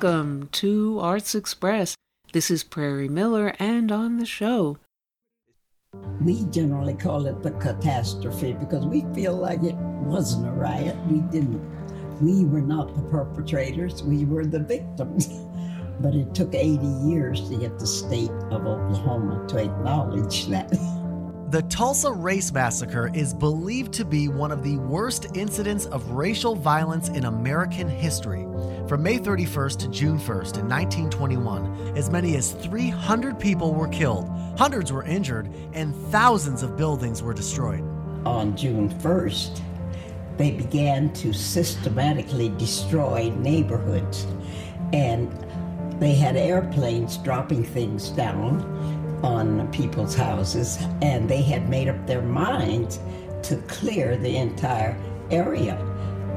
Welcome to Arts Express. This is Prairie Miller, and on the show. We generally call it the catastrophe because we feel like it wasn't a riot. We didn't. We were not the perpetrators, we were the victims. but it took 80 years to get the state of Oklahoma to acknowledge that. The Tulsa Race Massacre is believed to be one of the worst incidents of racial violence in American history. From May 31st to June 1st in 1921, as many as 300 people were killed, hundreds were injured, and thousands of buildings were destroyed. On June 1st, they began to systematically destroy neighborhoods, and they had airplanes dropping things down on people's houses, and they had made up their minds to clear the entire area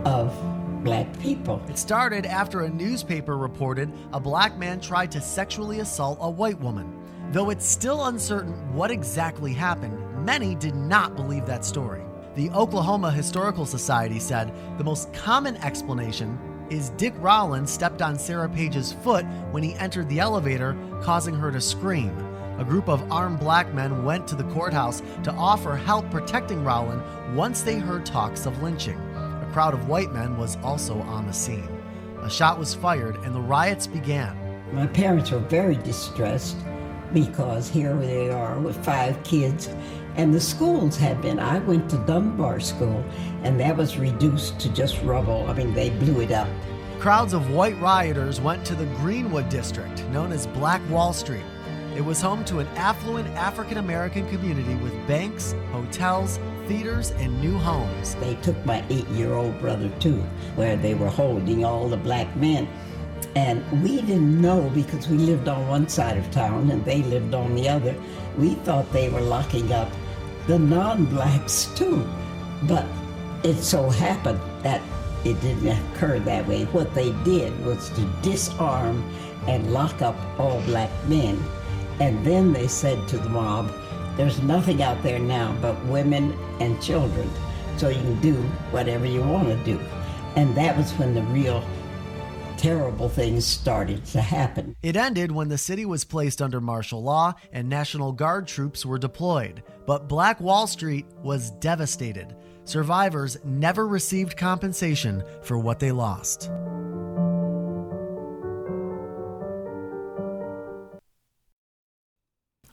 of black people. It started after a newspaper reported a black man tried to sexually assault a white woman. Though it's still uncertain what exactly happened, many did not believe that story. The Oklahoma Historical Society said the most common explanation is Dick Rowland stepped on Sarah Page's foot when he entered the elevator, causing her to scream a group of armed black men went to the courthouse to offer help protecting Rowland once they heard talks of lynching. A crowd of white men was also on the scene. A shot was fired and the riots began. My parents were very distressed because here they are with five kids and the schools had been. I went to Dunbar School and that was reduced to just rubble. I mean, they blew it up. Crowds of white rioters went to the Greenwood district, known as Black Wall Street. It was home to an affluent African American community with banks, hotels, theaters, and new homes. They took my eight year old brother too, where they were holding all the black men. And we didn't know because we lived on one side of town and they lived on the other. We thought they were locking up the non blacks too. But it so happened that it didn't occur that way. What they did was to disarm and lock up all black men and then they said to the mob, there's nothing out there now but women and children, so you can do whatever you want to do. And that was when the real terrible things started to happen. It ended when the city was placed under martial law and National Guard troops were deployed. But Black Wall Street was devastated. Survivors never received compensation for what they lost.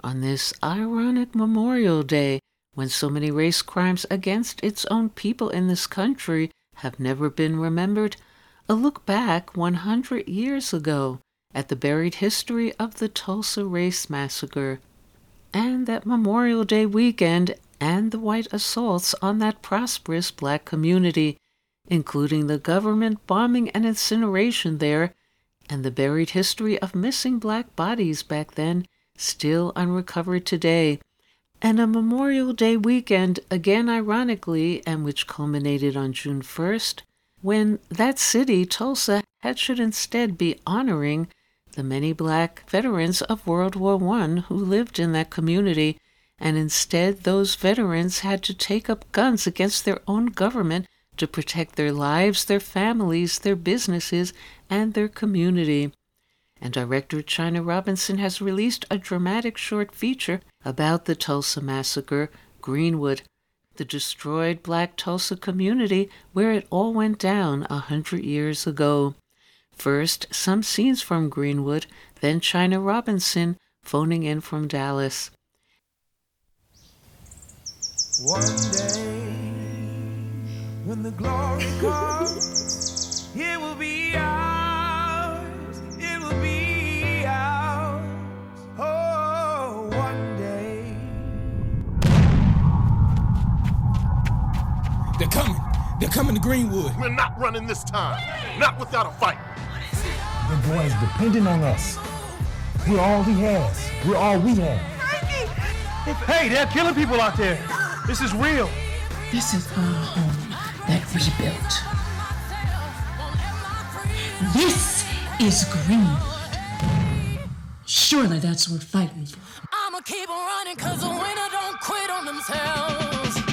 On this ironic Memorial Day when so many race crimes against its own people in this country have never been remembered, a look back 100 years ago at the buried history of the Tulsa Race Massacre and that Memorial Day weekend and the white assaults on that prosperous black community, including the government bombing and incineration there, and the buried history of missing black bodies back then still unrecovered today, and a Memorial Day weekend, again ironically, and which culminated on June 1st, when that city, Tulsa, had should instead be honoring the many black veterans of World War I who lived in that community, and instead those veterans had to take up guns against their own government to protect their lives, their families, their businesses, and their community and director Chyna Robinson has released a dramatic short feature about the Tulsa Massacre, Greenwood, the destroyed black Tulsa community where it all went down a hundred years ago. First, some scenes from Greenwood, then Chyna Robinson phoning in from Dallas. One day, when the glory comes, it will be They're They're coming to Greenwood. We're not running this time. Not without a fight. The boy is depending on us. We're all he has. We're all we have. Hey, they're killing people out there. This is real. This is our home that rebuilt. This is Greenwood. Surely that's worth fighting for. I'ma keep running cause the winner don't quit on themselves.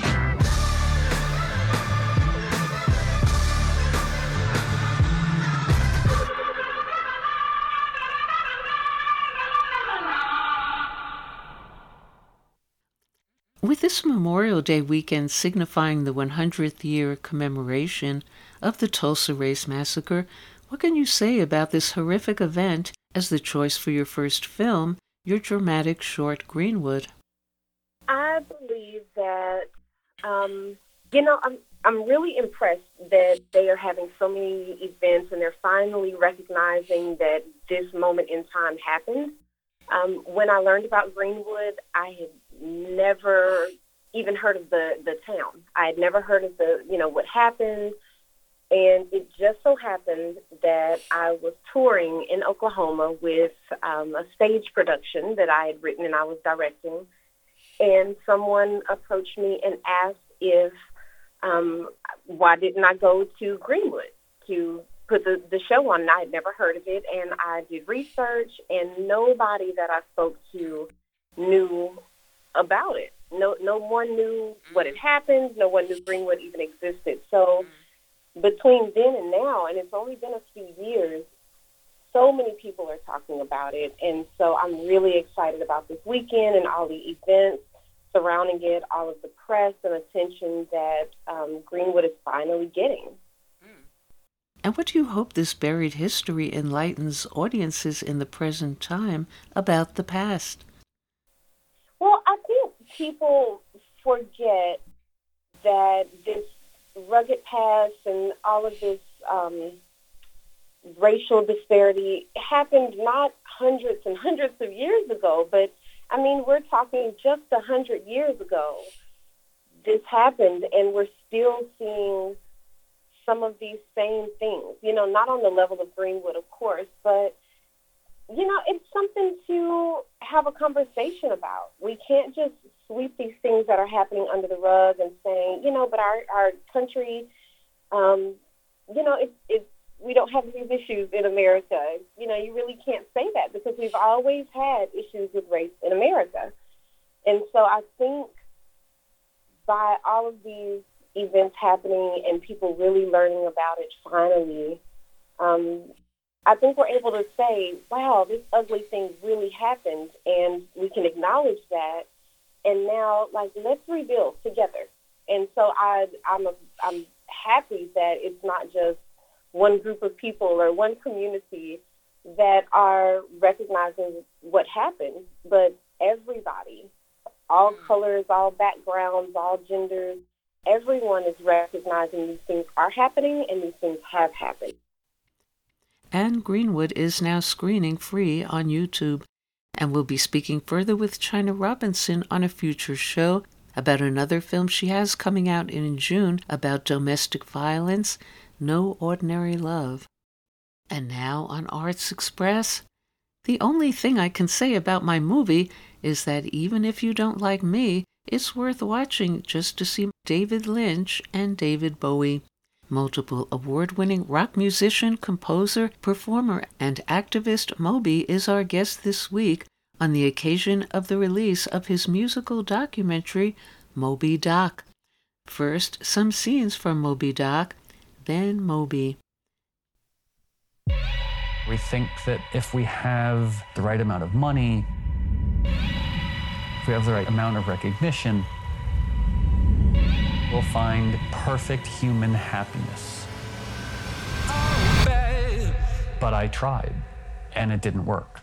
This Memorial Day weekend signifying the 100th year commemoration of the Tulsa Race Massacre, what can you say about this horrific event as the choice for your first film, your dramatic short Greenwood? I believe that, um, you know, I'm, I'm really impressed that they are having so many events and they're finally recognizing that this moment in time happened. Um, when I learned about Greenwood, I had never even heard of the the town. I had never heard of the you know what happened, and it just so happened that I was touring in Oklahoma with um, a stage production that I had written and I was directing, and someone approached me and asked if um, why didn't I go to Greenwood to put the, the show on. And I had never heard of it, and I did research, and nobody that I spoke to knew about it. No, no one knew what had happened. No one knew Greenwood even existed. So between then and now, and it's only been a few years, so many people are talking about it, and so I'm really excited about this weekend and all the events surrounding it, all of the press and attention that um, Greenwood is finally getting. And what do you hope this buried history enlightens audiences in the present time about the past? Well, I think people forget that this rugged past and all of this um, racial disparity happened not hundreds and hundreds of years ago, but I mean, we're talking just a hundred years ago. This happened, and we're still seeing some of these same things. You know, not on the level of Greenwood, of course, but you know, it's something to have a conversation about. We can't just sweep these things that are happening under the rug and saying, you know, but our our country, um, you know, it's it's we don't have these issues in America. You know, you really can't say that because we've always had issues with race in America. And so I think by all of these events happening and people really learning about it finally, um, I think we're able to say, wow, this ugly thing really happened, and we can acknowledge that. And now, like, let's rebuild together. And so I, I'm, a, I'm happy that it's not just one group of people or one community that are recognizing what happened, but everybody, all colors, all backgrounds, all genders, everyone is recognizing these things are happening and these things have happened. Anne Greenwood is now screening free on YouTube. And we'll be speaking further with Chyna Robinson on a future show about another film she has coming out in June about domestic violence, No Ordinary Love. And now on Arts Express, the only thing I can say about my movie is that even if you don't like me, it's worth watching just to see David Lynch and David Bowie. Multiple award winning rock musician, composer, performer, and activist Moby is our guest this week on the occasion of the release of his musical documentary, Moby Doc. First, some scenes from Moby Doc, then Moby. We think that if we have the right amount of money, if we have the right amount of recognition, we'll find perfect human happiness. But I tried, and it didn't work.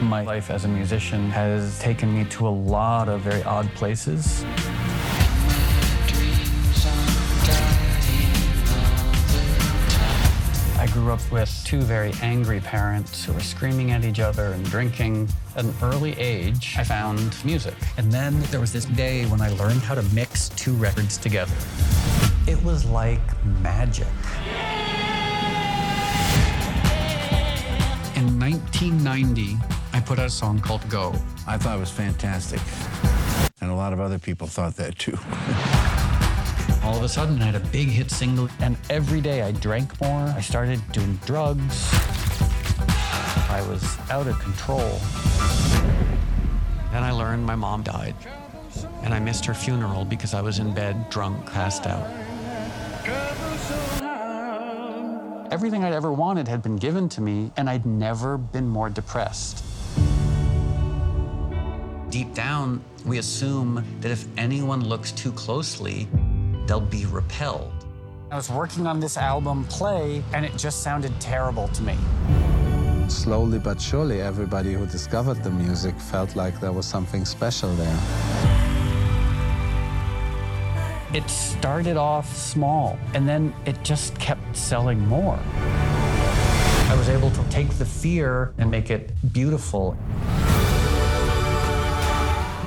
My life as a musician has taken me to a lot of very odd places. Grew up with two very angry parents who were screaming at each other and drinking. At an early age, I found music. And then there was this day when I learned how to mix two records together. It was like magic. In 1990, I put out a song called Go. I thought it was fantastic. And a lot of other people thought that too. All of a sudden, I had a big hit single. And every day I drank more. I started doing drugs. I was out of control. Then I learned my mom died. And I missed her funeral because I was in bed, drunk, passed out. Everything I'd ever wanted had been given to me, and I'd never been more depressed. Deep down, we assume that if anyone looks too closely, they'll be repelled. I was working on this album, Play, and it just sounded terrible to me. Slowly but surely, everybody who discovered the music felt like there was something special there. It started off small, and then it just kept selling more. I was able to take the fear and make it beautiful.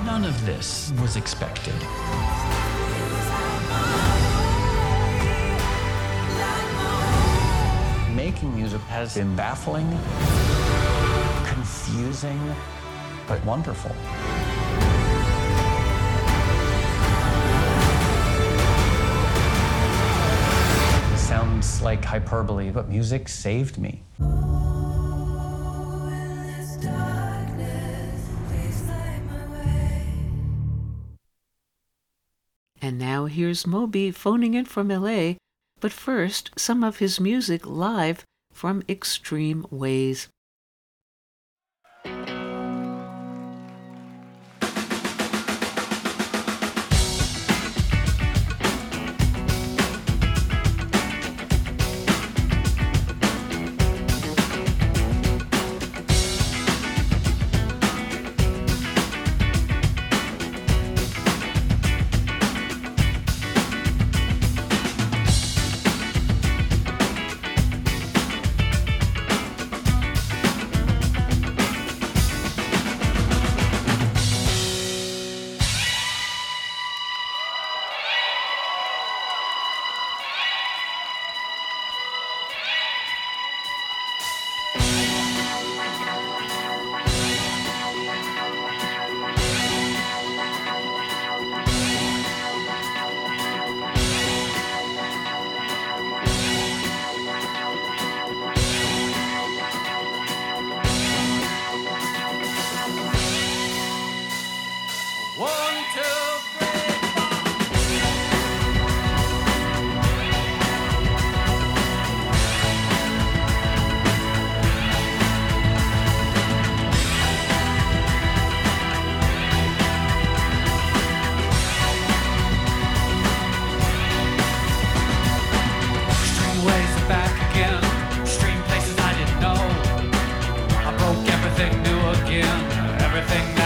None of this was expected. Making music has been baffling, confusing, but wonderful. It sounds like hyperbole, but music saved me. And now here's Moby phoning in from LA, but first, some of his music live from Extreme Ways. Everything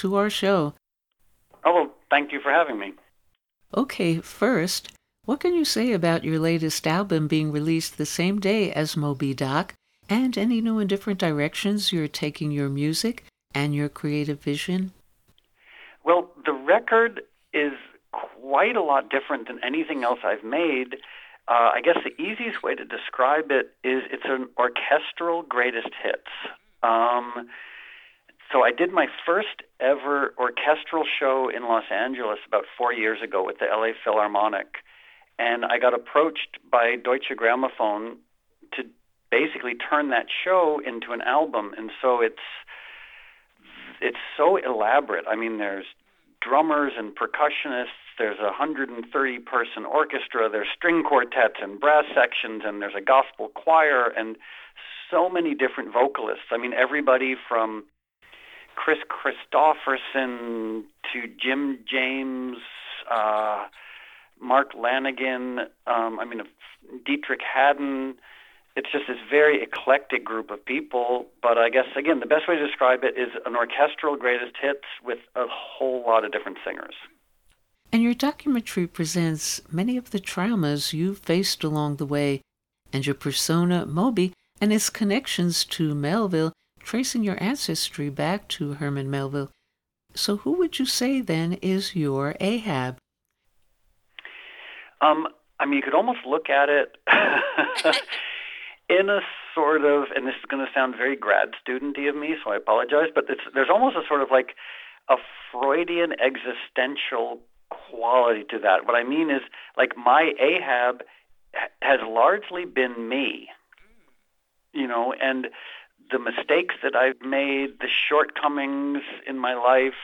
to our show. Oh, well, thank you for having me. Okay, first, what can you say about your latest album being released the same day as Moby Doc and any new and different directions you're taking your music and your creative vision? Well, the record is quite a lot different than anything else I've made. Uh, I guess the easiest way to describe it is it's an orchestral greatest hits. Um, so I did my first ever orchestral show in Los Angeles about four years ago with the LA Philharmonic, and I got approached by Deutsche Grammophon to basically turn that show into an album, and so it's it's so elaborate. I mean, there's drummers and percussionists. There's a 130 person orchestra. There's string quartets and brass sections, and there's a gospel choir, and so many different vocalists. I mean, everybody from Kris Kristofferson to Jim James, uh, Mark Lanegan, Um, I mean, Deitrick Haddon. It's just this very eclectic group of people. But I guess again, the best way to describe it is an orchestral greatest hits with a whole lot of different singers. And your documentary presents many of the traumas you've faced along the way, and your persona, Moby, and its connections to Melville, tracing your ancestry back to Herman Melville. So, who would you say then is your Ahab? Um, I mean, you could almost look at it in a sort of, and this is going to sound very grad studenty of me, so I apologize, but there's almost a sort of like a Freudian existential quality to that. What I mean is, like, my Ahab has largely been me, you know, and the mistakes that I've made, the shortcomings in my life,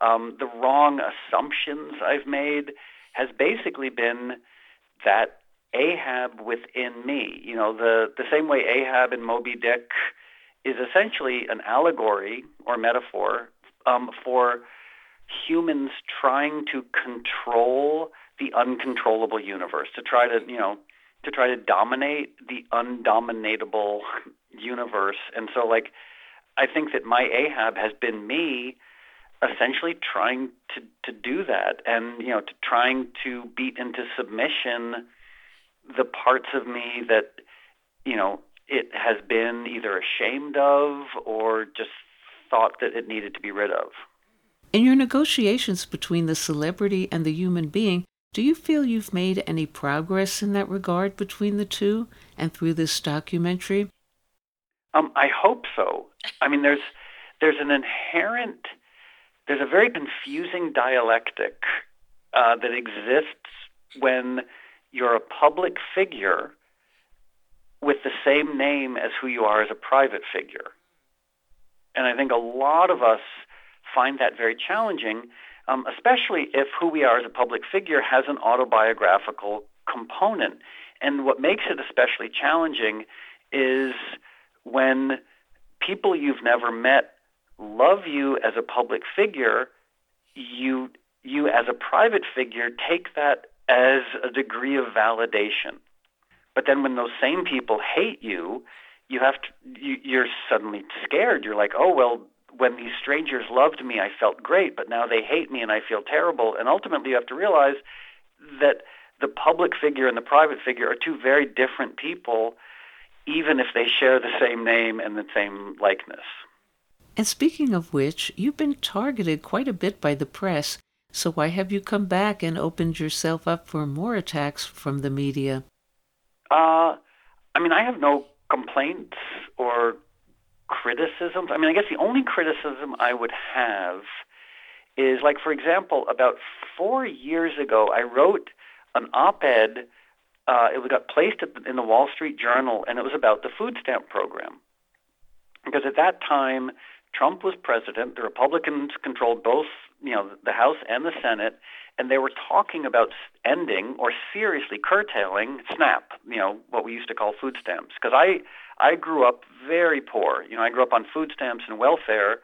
um, the wrong assumptions I've made has basically been that Ahab within me. You know, the, the same way Ahab in Moby Dick is essentially an allegory or metaphor um, for humans trying to control the uncontrollable universe, to try to, you know, to try to dominate the undominatable universe. And so, like, I think that my Ahab has been me essentially trying to, to do that and, you know, to trying to beat into submission the parts of me that, you know, it has been either ashamed of or just thought that it needed to be rid of. In your negotiations between the celebrity and the human being, do you feel you've made any progress in that regard between the two and through this documentary? Um, I hope so. I mean, there's there's an inherent, there's a very confusing dialectic uh, that exists when you're a public figure with the same name as who you are as a private figure. And I think a lot of us find that very challenging, um, especially if who we are as a public figure has an autobiographical component. And what makes it especially challenging is when people you've never met love you as a public figure, you you as a private figure take that as a degree of validation. But then when those same people hate you, you have to you, you're suddenly scared. You're like, "Oh, well, when these strangers loved me, I felt great, but now they hate me and I feel terrible." And ultimately, you have to realize that the public figure and the private figure are two very different people even if they share the same name and the same likeness. And speaking of which, you've been targeted quite a bit by the press, so why have you come back and opened yourself up for more attacks from the media? Uh, I mean, I have no complaints or criticisms. I mean, I guess the only criticism I would have is, like, for example, about four years ago, I wrote an op ed uh, it got placed in the Wall Street Journal, and it was about the food stamp program. Because at that time, Trump was president. The Republicans controlled both, you know, the House and the Senate, and they were talking about ending or seriously curtailing SNAP, you know, what we used to call food stamps. Because I, I grew up very poor. You know, I grew up on food stamps and welfare,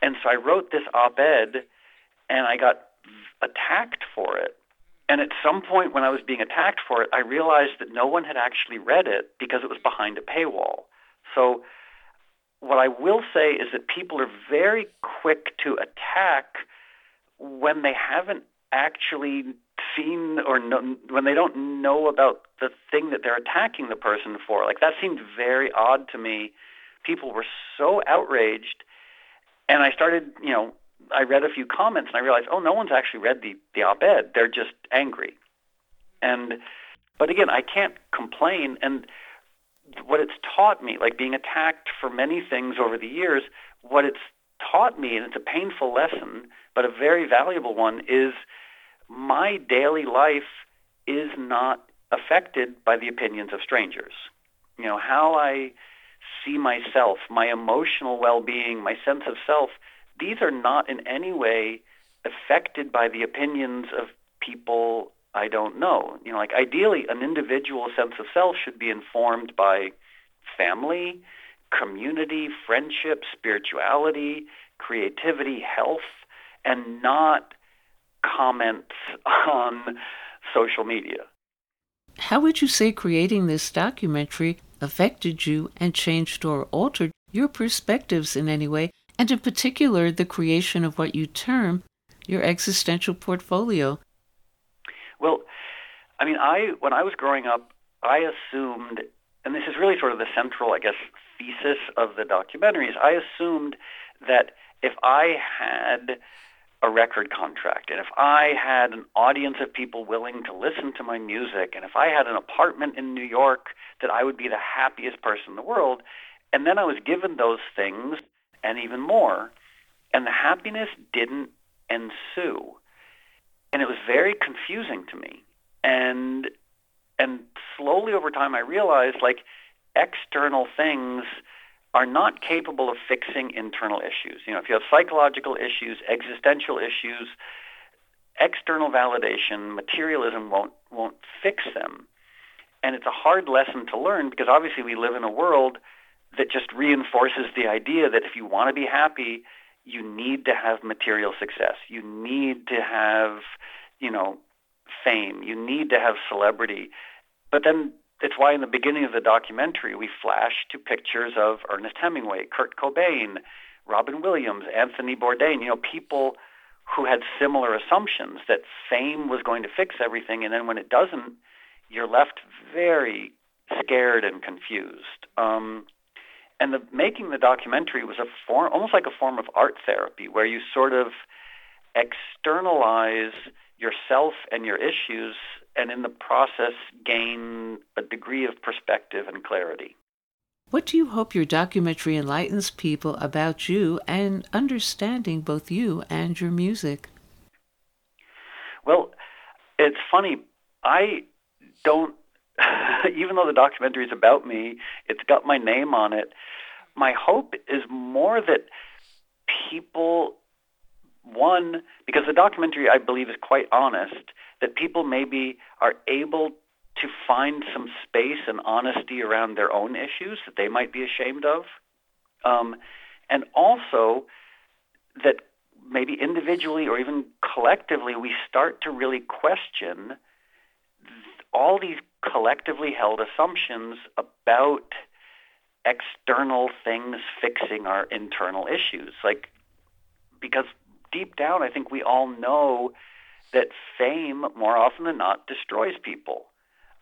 and so I wrote this op-ed, and I got attacked for it and at some point when I was being attacked for it, I realized that no one had actually read it because it was behind a paywall. So what I will say is that people are very quick to attack when they haven't actually seen or know, when they don't know about the thing that they're attacking the person for. Like that seemed very odd to me. People were so outraged, and I started, you know, I read a few comments and I realized, oh, no one's actually read the the op-ed. They're just angry, and but again, I can't complain and what it's taught me, like being attacked for many things over the years, what it's taught me, and it's a painful lesson, but a very valuable one, is my daily life is not affected by the opinions of strangers. You know, how I see myself, my emotional well-being, my sense of self, these are not in any way affected by the opinions of people I don't know. You know, like ideally, an individual sense of self should be informed by family, community, friendship, spirituality, creativity, health, and not comments on social media. How would you say creating this documentary affected you and changed or altered your perspectives in any way, and in particular, the creation of what you term your existential portfolio? Well, I mean, I when I was growing up, I assumed, and this is really sort of the central, I guess, thesis of the documentaries. I assumed that if I had a record contract, and if I had an audience of people willing to listen to my music, and if I had an apartment in New York, that I would be the happiest person in the world. And then I was given those things and even more, and the happiness didn't ensue and it was very confusing to me. And and slowly over time, I realized like external things are not capable of fixing internal issues. You know, if you have psychological issues, existential issues, external validation, materialism won't won't fix them. And it's a hard lesson to learn because obviously we live in a world that just reinforces the idea that if you want to be happy, you need to have material success. You need to have, you know, fame. You need to have celebrity. But then it's why in the beginning of the documentary we flash to pictures of Ernest Hemingway, Kurt Cobain, Robin Williams, Anthony Bourdain, you know, people who had similar assumptions that fame was going to fix everything and then when it doesn't, you're left very scared and confused. Um, and the making the documentary was a form almost like a form of art therapy where you sort of externalize yourself and your issues and in the process gain a degree of perspective and clarity. What do you hope your documentary enlightens people about you and understanding both you and your music? Well, it's funny. I don't even though the documentary is about me, it's got my name on it. My hope is more that people, one, because the documentary I believe is quite honest, that people maybe are able to find some space and honesty around their own issues that they might be ashamed of. Um, and also that maybe individually or even collectively we start to really question all these collectively held assumptions about external things fixing our internal issues. Like, because deep down, I think we all know that fame, more often than not, destroys people.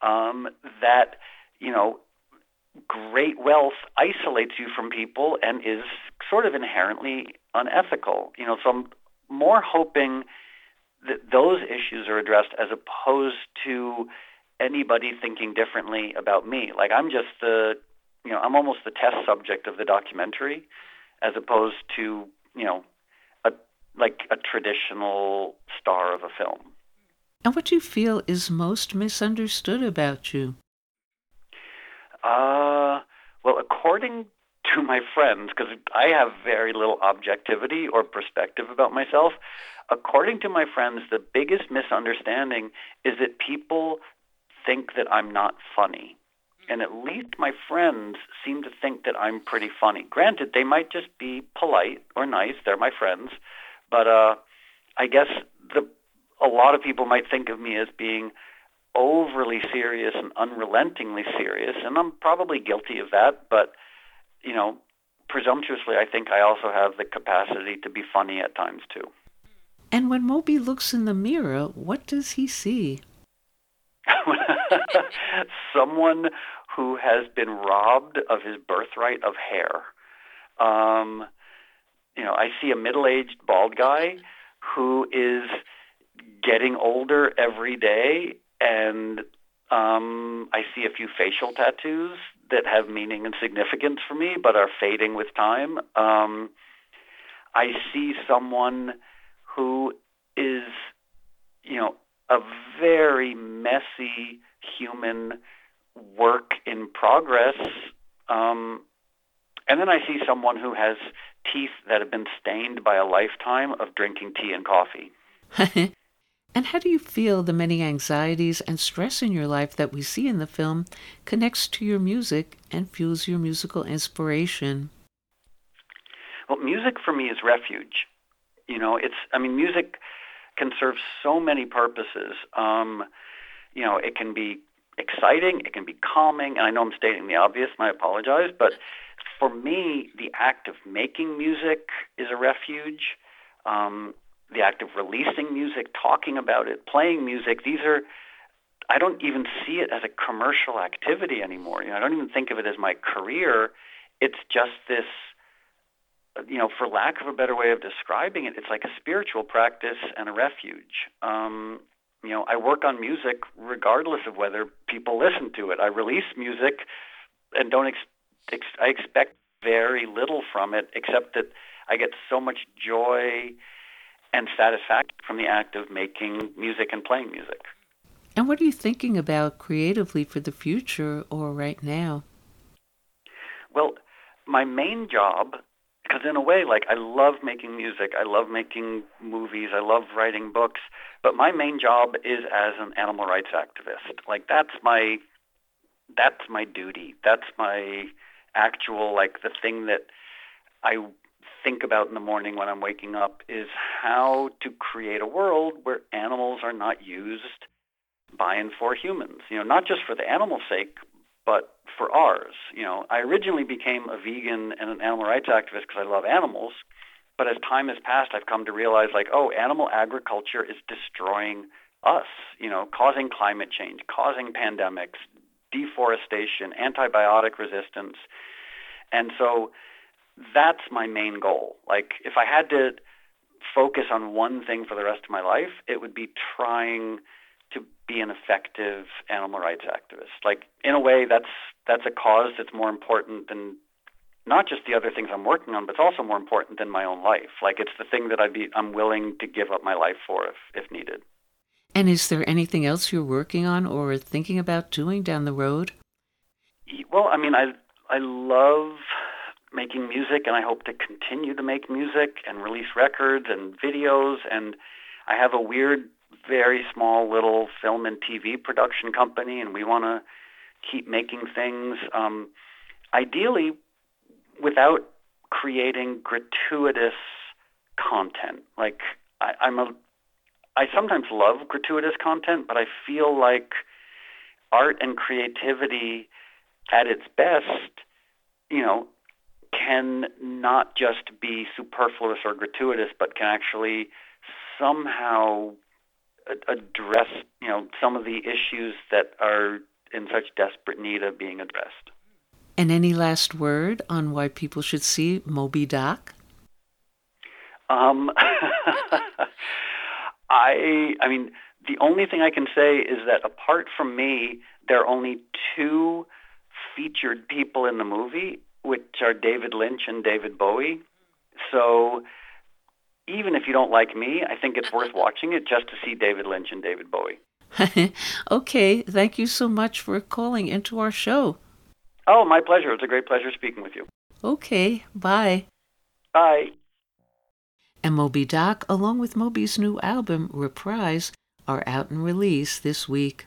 Um, that, you know, great wealth isolates you from people and is sort of inherently unethical. You know, so I'm more hoping that those issues are addressed as opposed to anybody thinking differently about me. Like I'm just the, you know, I'm almost the test subject of the documentary, as opposed to, you know, a like a traditional star of a film. And what do you feel is most misunderstood about you? Uh, well, according to my friends, because I have very little objectivity or perspective about myself, according to my friends, the biggest misunderstanding is that people think that I'm not funny. And at least my friends seem to think that I'm pretty funny. Granted, they might just be polite or nice. They're my friends. But uh, I guess the, a lot of people might think of me as being overly serious and unrelentingly serious. And I'm probably guilty of that. But, you know, presumptuously, I think I also have the capacity to be funny at times too. And when Moby looks in the mirror, what does he see? Someone who has been robbed of his birthright of hair. Um, you know, I see a middle-aged bald guy who is getting older every day, and um, I see a few facial tattoos that have meaning and significance for me, but are fading with time. Um, I see someone who is, a very messy human work in progress. Um, and then I see someone who has teeth that have been stained by a lifetime of drinking tea and coffee. and how do you feel the many anxieties and stress in your life that we see in the film connects to your music and fuels your musical inspiration? Well, music for me is refuge. You know, it's, I mean, music can serve so many purposes. Um, you know, it can be exciting, it can be calming, and I know I'm stating the obvious, and I apologize, but for me, the act of making music is a refuge. Um, the act of releasing music, talking about it, playing music, these are, I don't even see it as a commercial activity anymore. You know, I don't even think of it as my career. It's just this, you know, for lack of a better way of describing it, it's like a spiritual practice and a refuge. Um, you know, I work on music regardless of whether people listen to it. I release music and don't ex- ex- I expect very little from it, except that I get so much joy and satisfaction from the act of making music and playing music. And what are you thinking about creatively for the future or right now? Well, my main job, because in a way, like I love making music, I love making movies, I love writing books, but my main job is as an animal rights activist. Like that's my that's my duty. That's my actual like the thing that I think about in the morning when I'm waking up is how to create a world where animals are not used by and for humans. You know, not just for the animal's sake, but for ours. You know, I originally became a vegan and an animal rights activist because I love animals, but as time has passed, I've come to realize like, oh, animal agriculture is destroying us, you know, causing climate change, causing pandemics, deforestation, antibiotic resistance. And so that's my main goal. Like if I had to focus on one thing for the rest of my life, it would be trying to be an effective animal rights activist. Like in a way that's that's a cause that's more important than not just the other things I'm working on, but it's also more important than my own life. Like it's the thing that I'd be I'm willing to give up my life for if if needed. And is there anything else you're working on or thinking about doing down the road? Well, I mean, I I love making music, and I hope to continue to make music and release records and videos. And I have a weird, very small little film and TV production company, and we want to keep making things. Um, ideally, without creating gratuitous content. Like I, I'm a I sometimes love gratuitous content, but I feel like art and creativity at its best, you know, can not just be superfluous or gratuitous, but can actually somehow address, you know, some of the issues that are in such desperate need of being addressed. And any last word on why people should see Moby Doc? Um, I, I mean, the only thing I can say is that apart from me, there are only two featured people in the movie, which are David Lynch and David Bowie. So even if you don't like me, I think it's worth watching it just to see David Lynch and David Bowie. okay, thank you so much for calling into our show. Oh, my pleasure. It's a great pleasure speaking with you. Okay, bye. Bye. And Moby Doc, along with Moby's new album, Reprise, are out and released this week.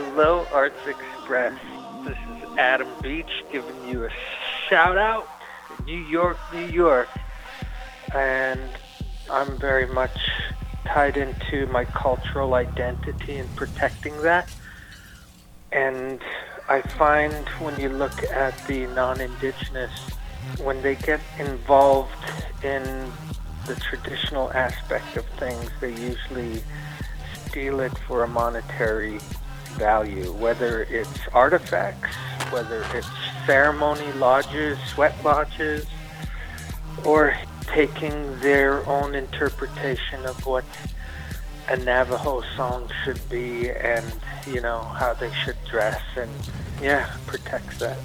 Hello, Arts Express. This is Adam Beach giving you a shout out New York, New York. And I'm very much tied into my cultural identity and protecting that. And I find when you look at the non indigenous, when they get involved in the traditional aspect of things, they usually steal it for a monetary value, whether it's artifacts, whether it's ceremony lodges, sweat lodges, or taking their own interpretation of what a Navajo song should be and, you know, how they should dress and, yeah, protects that.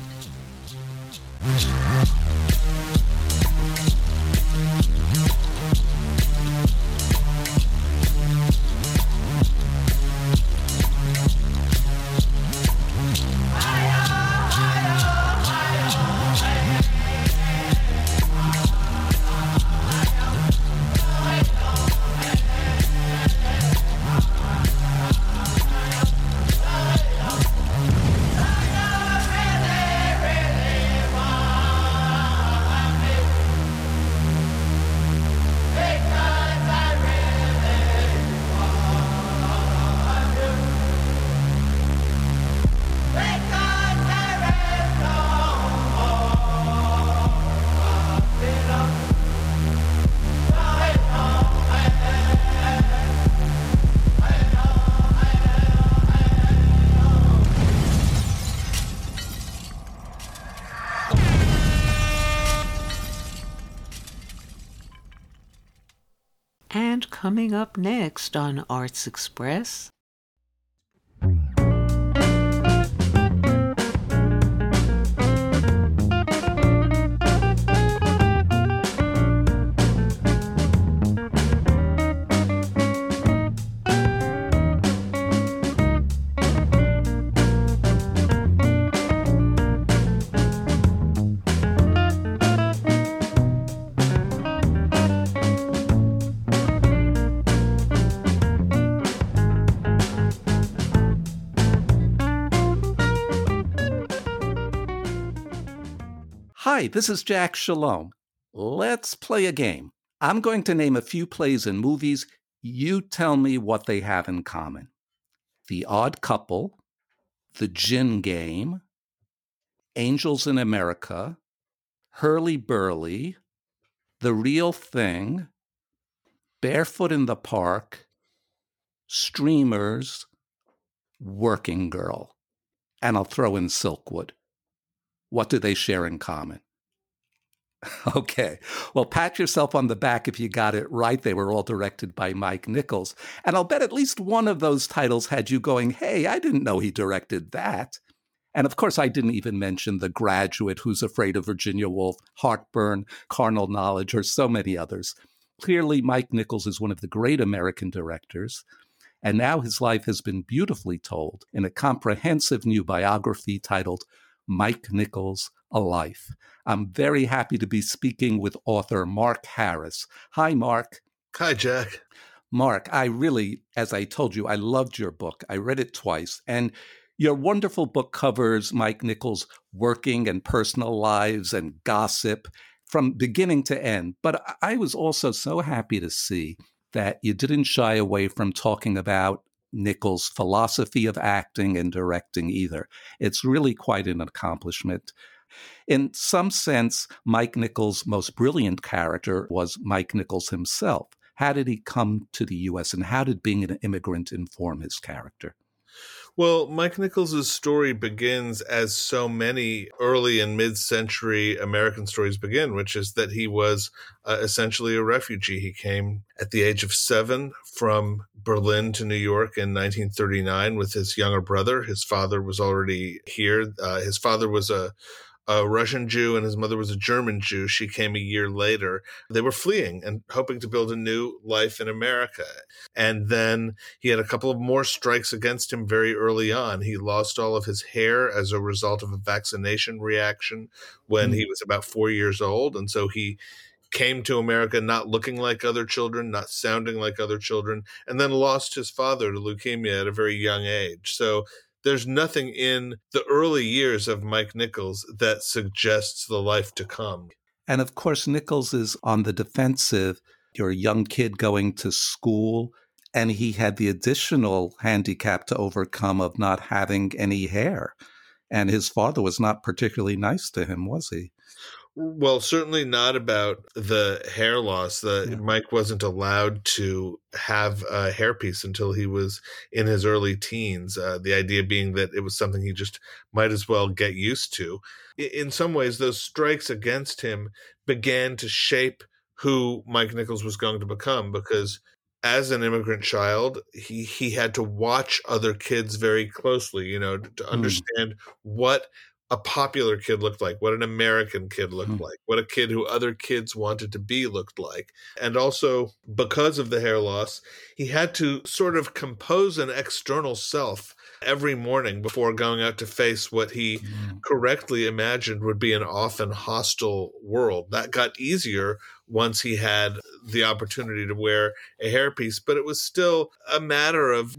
Coming up next on Arts Express. Hi, this is Jack Shalom. Let's play a game. I'm going to name a few plays and movies. You tell me what they have in common The Odd Couple, The Gin Game, Angels in America, Hurly Burly, The Real Thing, Barefoot in the Park, Streamers, Working Girl. And I'll throw in Silkwood. What do they share in common? Okay. Well, pat yourself on the back if you got it right. They were all directed by Mike Nichols. And I'll bet at least one of those titles had you going, hey, I didn't know he directed that. And of course, I didn't even mention The Graduate, Who's Afraid of Virginia Woolf, Heartburn, Carnal Knowledge, or so many others. Clearly, Mike Nichols is one of the great American directors. And now his life has been beautifully told in a comprehensive new biography titled Mike Nichols, A Life. I'm very happy to be speaking with author Mark Harris. Hi, Mark. Hi, Jack. Mark, I really, as I told you, I loved your book. I read it twice. And your wonderful book covers Mike Nichols' working and personal lives and gossip from beginning to end. But I was also so happy to see that you didn't shy away from talking about Nichols' philosophy of acting and directing either. It's really quite an accomplishment. In some sense, Mike Nichols' most brilliant character was Mike Nichols himself. How did he come to the U.S. and how did being an immigrant inform his character? Well, Mike Nichols' story begins as so many early and mid century American stories begin, which is that he was uh, essentially a refugee. He came at the age of seven from Berlin to New York in 1939 with his younger brother. His father was already here. Uh, his father was a a Russian Jew and his mother was a German Jew. She came a year later. They were fleeing and hoping to build a new life in America. And then he had a couple of more strikes against him very early on. He lost all of his hair as a result of a vaccination reaction when mm-hmm. he was about four years old. And so he came to America not looking like other children, not sounding like other children, and then lost his father to leukemia at a very young age. So there's nothing in the early years of Mike Nichols that suggests the life to come. And of course, Nichols is on the defensive. You're a young kid going to school, and he had the additional handicap to overcome of not having any hair. And his father was not particularly nice to him, was he? Well, certainly not about the hair loss. The yeah. Mike wasn't allowed to have a hairpiece until he was in his early teens. Uh, the idea being that it was something he just might as well get used to. In some ways, those strikes against him began to shape who Mike Nichols was going to become because as an immigrant child, he he had to watch other kids very closely, you know, to, hmm. understand mm. what a popular kid looked like, what an American kid looked mm. like, what a kid who other kids wanted to be looked like. And also, because of the hair loss, he had to sort of compose an external self every morning before going out to face what he mm. correctly imagined would be an often hostile world. That got easier once he had the opportunity to wear a hairpiece, but it was still a matter of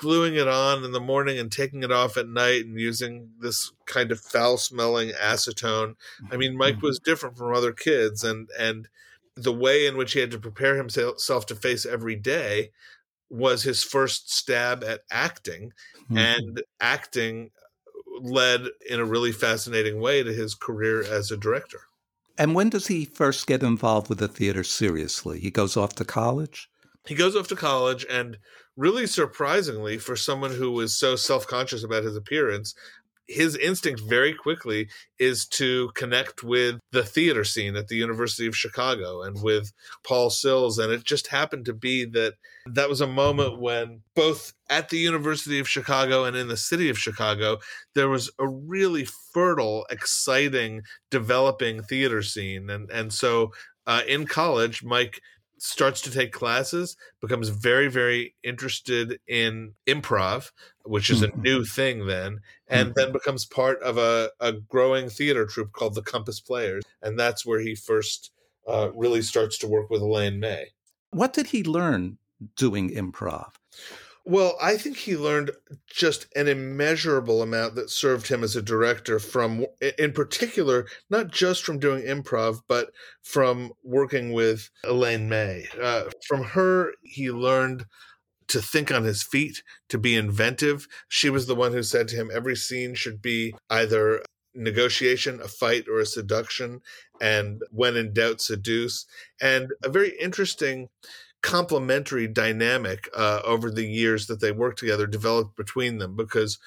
gluing it on in the morning and taking it off at night and using this kind of foul smelling acetone. I mean, Mike mm-hmm. was different from other kids and and the way in which he had to prepare himself to face every day was his first stab at acting mm-hmm. and acting led in a really fascinating way to his career as a director. And when does he first get involved with the theater seriously? He goes off to college? He goes off to college and really surprisingly for someone who was so self-conscious about his appearance his instinct very quickly is to connect with the theater scene at the University of Chicago and with Paul Sills. And it just happened to be that that was a moment when both at the University of Chicago and in the city of Chicago, there was a really fertile, exciting, developing theater scene. And, and so uh, in college, Mike starts to take classes, becomes very, very interested in improv, which is a mm-hmm. new thing then, and mm-hmm. then becomes part of a, a growing theater troupe called the Compass Players. And that's where he first uh, really starts to work with Elaine May. What did he learn doing improv? Well, I think he learned just an immeasurable amount that served him as a director from, in particular, not just from doing improv, but from working with Elaine May. Uh, from her, he learned to think on his feet, to be inventive. She was the one who said to him, every scene should be either negotiation, a fight, or a seduction, and when in doubt, seduce. And a very interesting complementary dynamic uh, over the years that they worked together developed between them because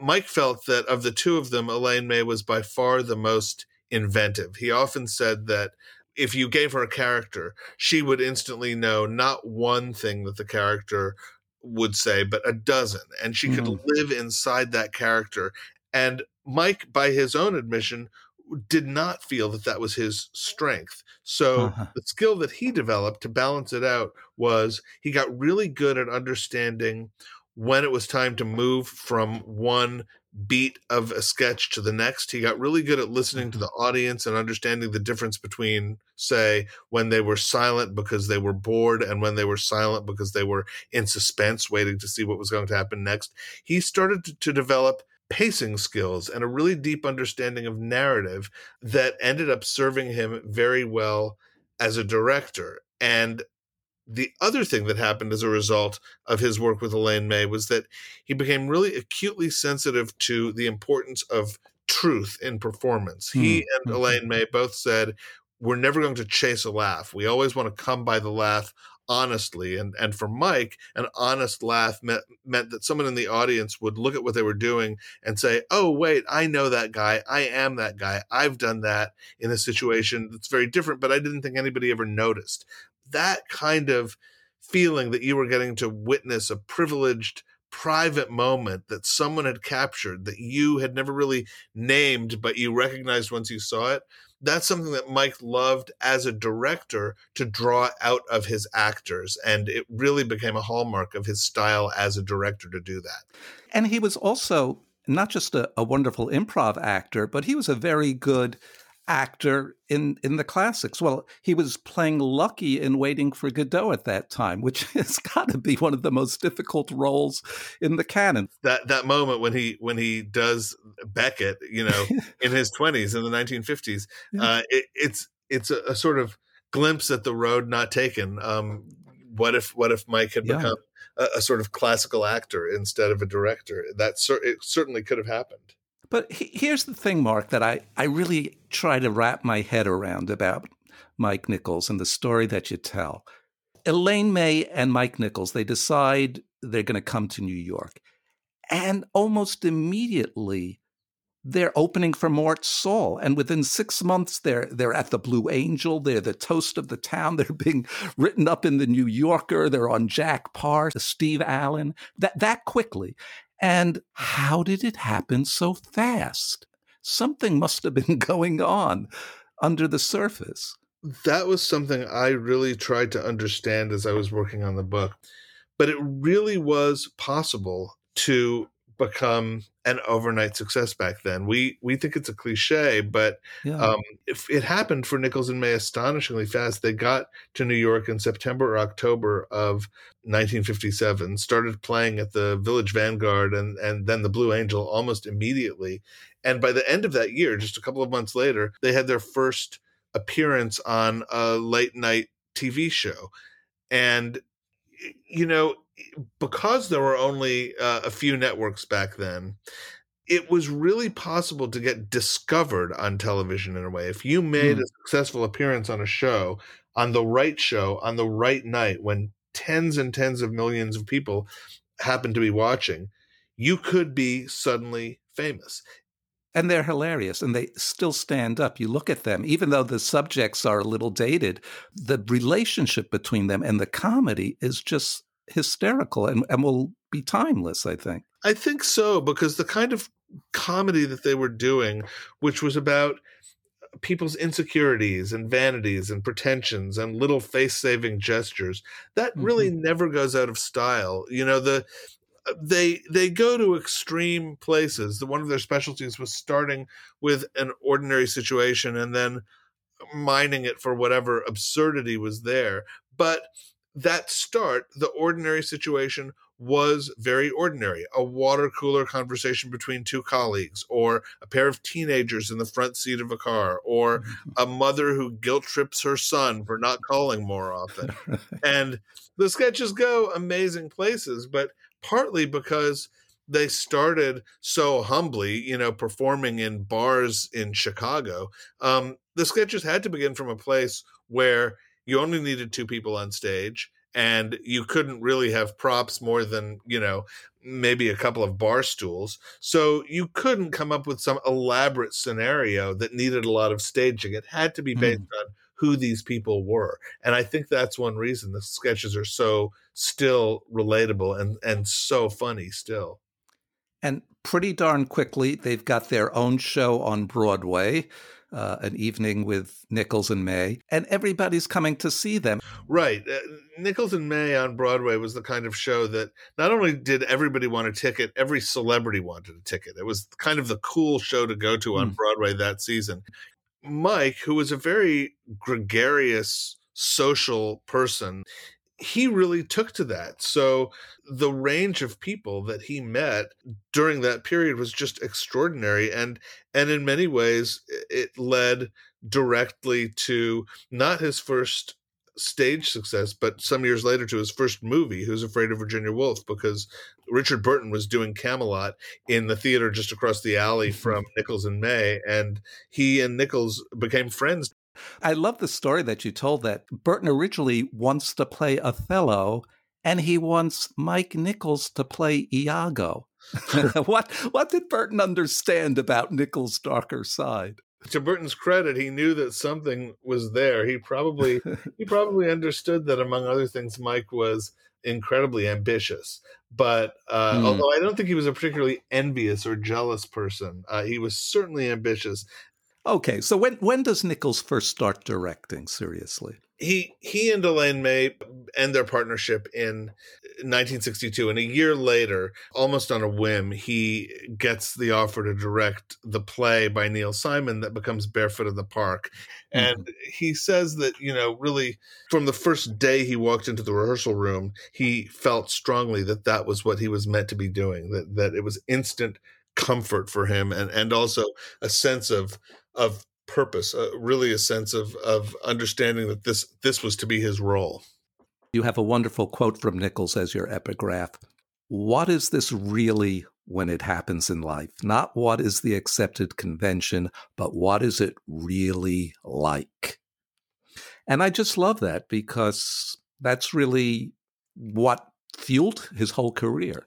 Mike felt that of the two of them, Elaine May was by far the most inventive. He often said that if you gave her a character, she would instantly know not one thing that the character would say, but a dozen. And she could mm. live inside that character. And Mike, by his own admission, did not feel that that was his strength. So uh-huh. the skill that he developed to balance it out was he got really good at understanding when it was time to move from one beat of a sketch to the next. He got really good at listening to mm-hmm. the audience and understanding the difference between, say, when they were silent because they were bored and when they were silent because they were in suspense, waiting to see what was going to happen next. He started to, to develop pacing skills and a really deep understanding of narrative that ended up serving him very well as a director. And the other thing that happened as a result of his work with Elaine May was that he became really acutely sensitive to the importance of truth in performance. Mm-hmm. He and. Elaine May both said, We're never going to chase a laugh. We always want to come by the laugh honestly. And and for Mike, an honest laugh meant meant that someone in the audience would look at what they were doing and say, "Oh, wait, I know that guy. I am that guy. I've done that in a situation that's very different, but I didn't think anybody ever noticed." That kind of feeling that you were getting to witness a privileged private moment that someone had captured that you had never really named but you recognized once you saw it that's something that Mike loved as a director to draw out of his actors. And it really became a hallmark of his style as a director to do that. And he was also not just a, a wonderful improv actor, but he was a very good actor in in the classics. Well, he was playing Lucky in Waiting for Godot at that time, which has got to be one of the most difficult roles in the canon. That that moment when he when he does Beckett, you know, in his twenties in the 1950s, Yeah. uh, it, it's it's a, a sort of glimpse at the road not taken. Um, what if what if Mike had Yeah. become a, a sort of classical actor instead of a director? That cer- it certainly could have happened. But he- here's the thing, Mark, that I, I really try to wrap my head around about Mike Nichols and the story that you tell. Elaine May and Mike Nichols, they decide they're going to come to New York. And almost immediately, they're opening for Mort Sahl. And within six months, they're, they're at the Blue Angel. They're the toast of the town. They're being written up in the New Yorker. They're on Jack Paar, Steve Allen, that, that quickly. And how did it happen so fast? Something must have been going on under the surface. that was something I really tried to understand as I was working on the book. But it really was possible to become an overnight success back then. We we think it's a cliche, but Yeah. um, if it happened for Nichols and May astonishingly fast. They got to New York in September or October of 1957, started playing at the Village Vanguard and and then the Blue Angel almost immediately. And by the end of that year, just a couple of months later, they had their first appearance on a late night TV show. And you know, because there were only uh, a few networks back then, it was really possible to get discovered on television in a way. If you made Hmm. a successful appearance on a show, on the right show, on the right night, when tens and tens of millions of people happened to be watching, you could be suddenly famous. And they're hilarious and they still stand up. You look at them, even though the subjects are a little dated, the relationship between them and the comedy is just hysterical and, and will be timeless, I think. I think so because the kind of comedy that they were doing, which was about people's insecurities and vanities and pretensions and little face-saving gestures, that really mm-hmm. never goes out of style. You know, the uh, they they go to extreme places. The one of their specialties was starting with an ordinary situation and then mining it for whatever absurdity was there. But that start, the ordinary situation was very ordinary. A water cooler conversation between two colleagues, or a pair of teenagers in the front seat of a car, or a mother who guilt trips her son for not calling more often. and the sketches go amazing places, but partly because they started so humbly, you know, performing in bars in Chicago. Um, the sketches had to begin from a place where you only needed two people on stage and you couldn't really have props more than, you know, maybe a couple of bar stools. So you couldn't come up with some elaborate scenario that needed a lot of staging. It had to be hmm. based on who these people were. And I think that's one reason the sketches are so still relatable and and so funny still. And pretty darn quickly, they've got their own show on Broadway, uh, an evening with Nichols and May, and everybody's coming to see them. Right. Uh, Nichols and May on Broadway was the kind of show that not only did everybody want a ticket, every celebrity wanted a ticket. It was kind of the cool show to go to on Broadway that season. Mike, who was a very gregarious social person, he really took to that. So the range of people that he met during that period was just extraordinary and and in many ways it led directly to not his first stage success but some years later to his first movie who's afraid of virginia woolf because richard burton was doing camelot in the theater just across the alley mm-hmm. from nichols and may and he and nichols became friends I love the story that you told that Burton originally wants to play Othello and he wants Mike Nichols to play Iago. what what did Burton understand about Nichols' darker side? to Burton's credit, he knew that something was there. He probably he probably understood that among other things, Mike was incredibly ambitious. But uh, Hmm. although I don't think he was a particularly envious or jealous person, uh, he was certainly ambitious. Okay, so when when does Nichols first start directing seriously? he he and Elaine May end their partnership in 1962 and a year later almost on a whim he gets the offer to direct the play by Neil Simon that becomes Barefoot in the Park and mm-hmm. he says that you know really from the first day he walked into the rehearsal room he felt strongly that that was what he was meant to be doing that that it was instant comfort for him and and also a sense of of purpose uh, really a sense of of understanding that this this was to be his role you have a wonderful quote from Nichols as your epigraph. What is this really when it happens in life? Not what is the accepted convention, but what is it really like? And I just love that because that's really what fueled his whole career.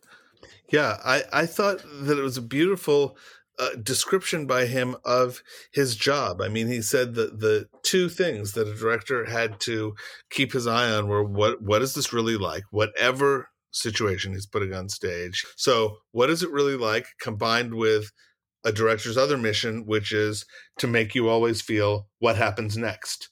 Yeah, I, I thought that it was a beautiful uh, description by him of his job. I mean, he said that the two things that a director had to keep his eye on were what what is this really like? Whatever situation he's putting on stage. So, what is it really like combined with a director's other mission, which is to make you always feel what happens next.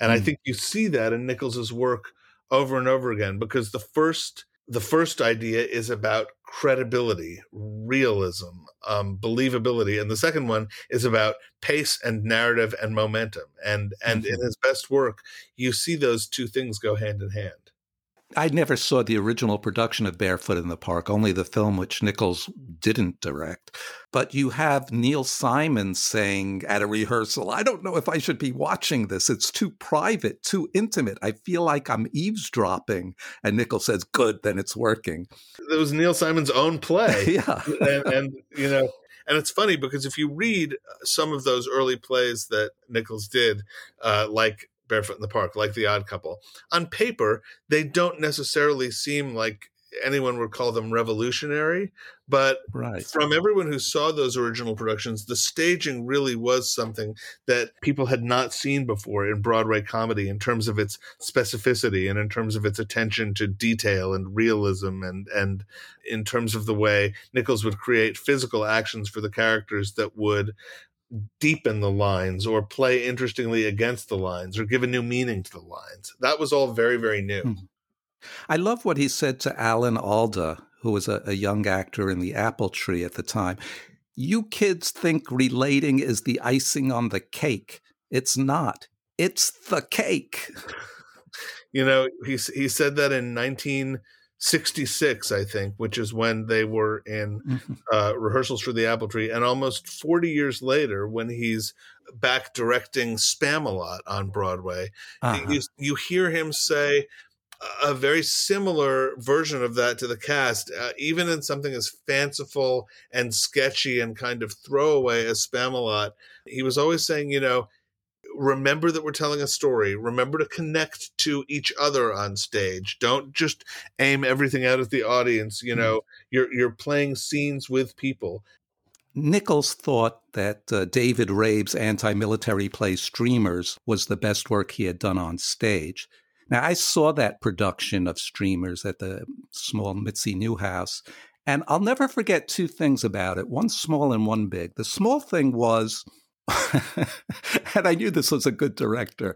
And mm. I hmm. think you see that in Nichols's work over and over again because the first the first idea is about credibility, realism, um, believability, and the second one is about pace and narrative and momentum. And and mm-hmm. in his best work, you see those two things go hand in hand. I never saw the original production of Barefoot in the Park, only the film which Nichols didn't direct. But you have Neil Simon saying at a rehearsal, I don't know if I should be watching this. It's too private, too intimate. I feel like I'm eavesdropping. And Nichols says, Good, then it's working. It was Neil Simon's own play. yeah. and, and, you know, and it's funny because if you read some of those early plays that Nichols did, uh, like Barefoot in the Park, like The Odd Couple. On paper, they don't necessarily seem like anyone would call them revolutionary, but right. from everyone who saw those original productions, the staging really was something that people had not seen before in Broadway comedy in terms of its specificity and in terms of its attention to detail and realism and and in terms of the way Nichols would create physical actions for the characters that would deepen the lines or play interestingly against the lines or give a new meaning to the lines. That was all very, very new. Hmm. I love what he said to Alan Alda, who was a, a young actor in the Apple Tree at the time. You kids think relating is the icing on the cake. It's not. It's the cake. you know, he he said that in 19 66, I think, which is when they were in mm-hmm. uh, rehearsals for the Apple Tree. And almost 40 years later, when he's back directing Spamalot on Broadway, uh-huh. you, you, hear him say a very similar version of that to the cast, uh, even in something as fanciful and sketchy and kind of throwaway as Spamalot. He was always saying, you know, remember that we're telling a story. Remember to connect to each other on stage. Don't just aim everything out at the audience. You know, mm-hmm. you're you're playing scenes with people. Nichols thought that uh, David Rabe's anti-military play Streamers was the best work he had done on stage. Now, I saw that production of Streamers at the small Mitzi Newhouse, and I'll never forget two things about it one small and one big. The small thing was and I knew this was a good director.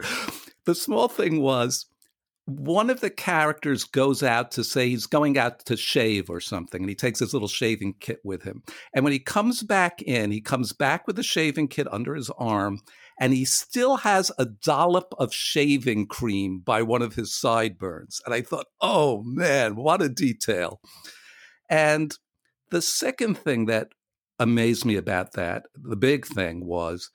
The small thing was one of the characters goes out to say he's going out to shave or something, and he takes his little shaving kit with him. And when he comes back in, he comes back with the shaving kit under his arm, and he still has a dollop of shaving cream by one of his sideburns. And I thought, oh man, what a detail. And the second thing that amazed me about that, the big thing was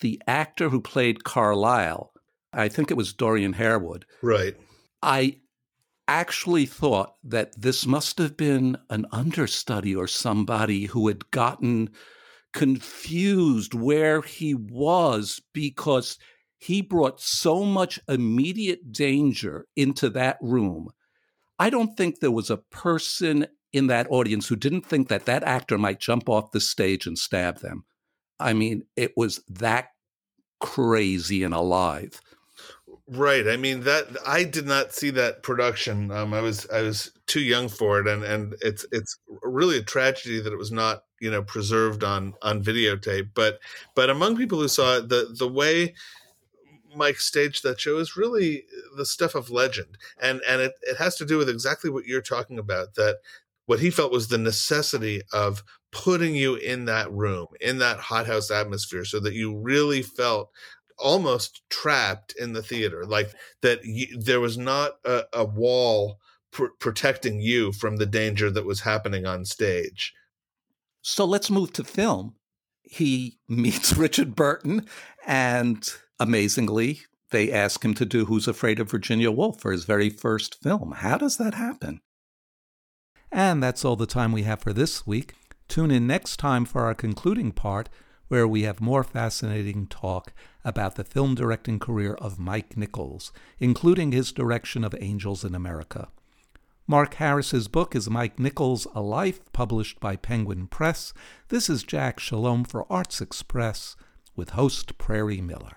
the actor who played Carlyle. I think it was Dorian Harewood. Right. I actually thought that this must have been an understudy or somebody who had gotten confused where he was because he brought so much immediate danger into that room. I don't think there was a person in that audience who didn't think that that actor might jump off the stage and stab them. I mean, it was that crazy and alive. Right. I mean that I did not see that production. Um, I was I was too young for it, and and it's it's really a tragedy that it was not you know preserved on on videotape. But but among people who saw it, the the way Mike staged that show is really the stuff of legend. And and it, it has to do with exactly what you're talking about, that what he felt was the necessity of putting you in that room, in that hothouse atmosphere, so that you really felt almost trapped in the theater, like that you, there was not a, a wall pr- protecting you from the danger that was happening on stage. So let's move to film. He meets Richard Burton, and amazingly, they ask him to do Who's Afraid of Virginia Woolf for his very first film. How does that happen? And that's all the time we have for this week. Tune in next time for our concluding part, where we have more fascinating talk about the film directing career of Mike Nichols, including his direction of Angels in America. Mark Harris's book is Mike Nichols A Life, published by Penguin Press. This is Jack Shalom for Arts Express with host Prairie Miller.